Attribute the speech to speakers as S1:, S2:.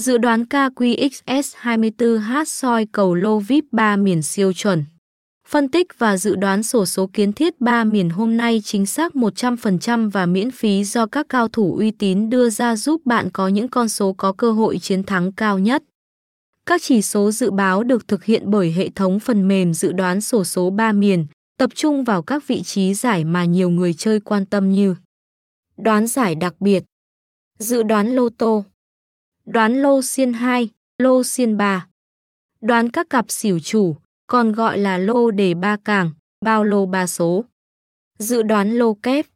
S1: Dự đoán KQXS24H soi cầu lô VIP 3 miền siêu chuẩn. Phân tích và dự đoán sổ số kiến thiết 3 miền hôm nay chính xác 100% và miễn phí do các cao thủ uy tín đưa ra giúp bạn có những con số có cơ hội chiến thắng cao nhất. Các chỉ số dự báo được thực hiện bởi hệ thống phần mềm dự đoán sổ số 3 miền, tập trung vào các vị trí giải mà nhiều người chơi quan tâm như Đoán giải đặc biệt Dự đoán lô tô Đoán lô xiên 2, lô xiên 3 Đoán các cặp xỉu chủ, còn gọi là lô đề ba càng, bao lô ba số. Dự đoán lô kép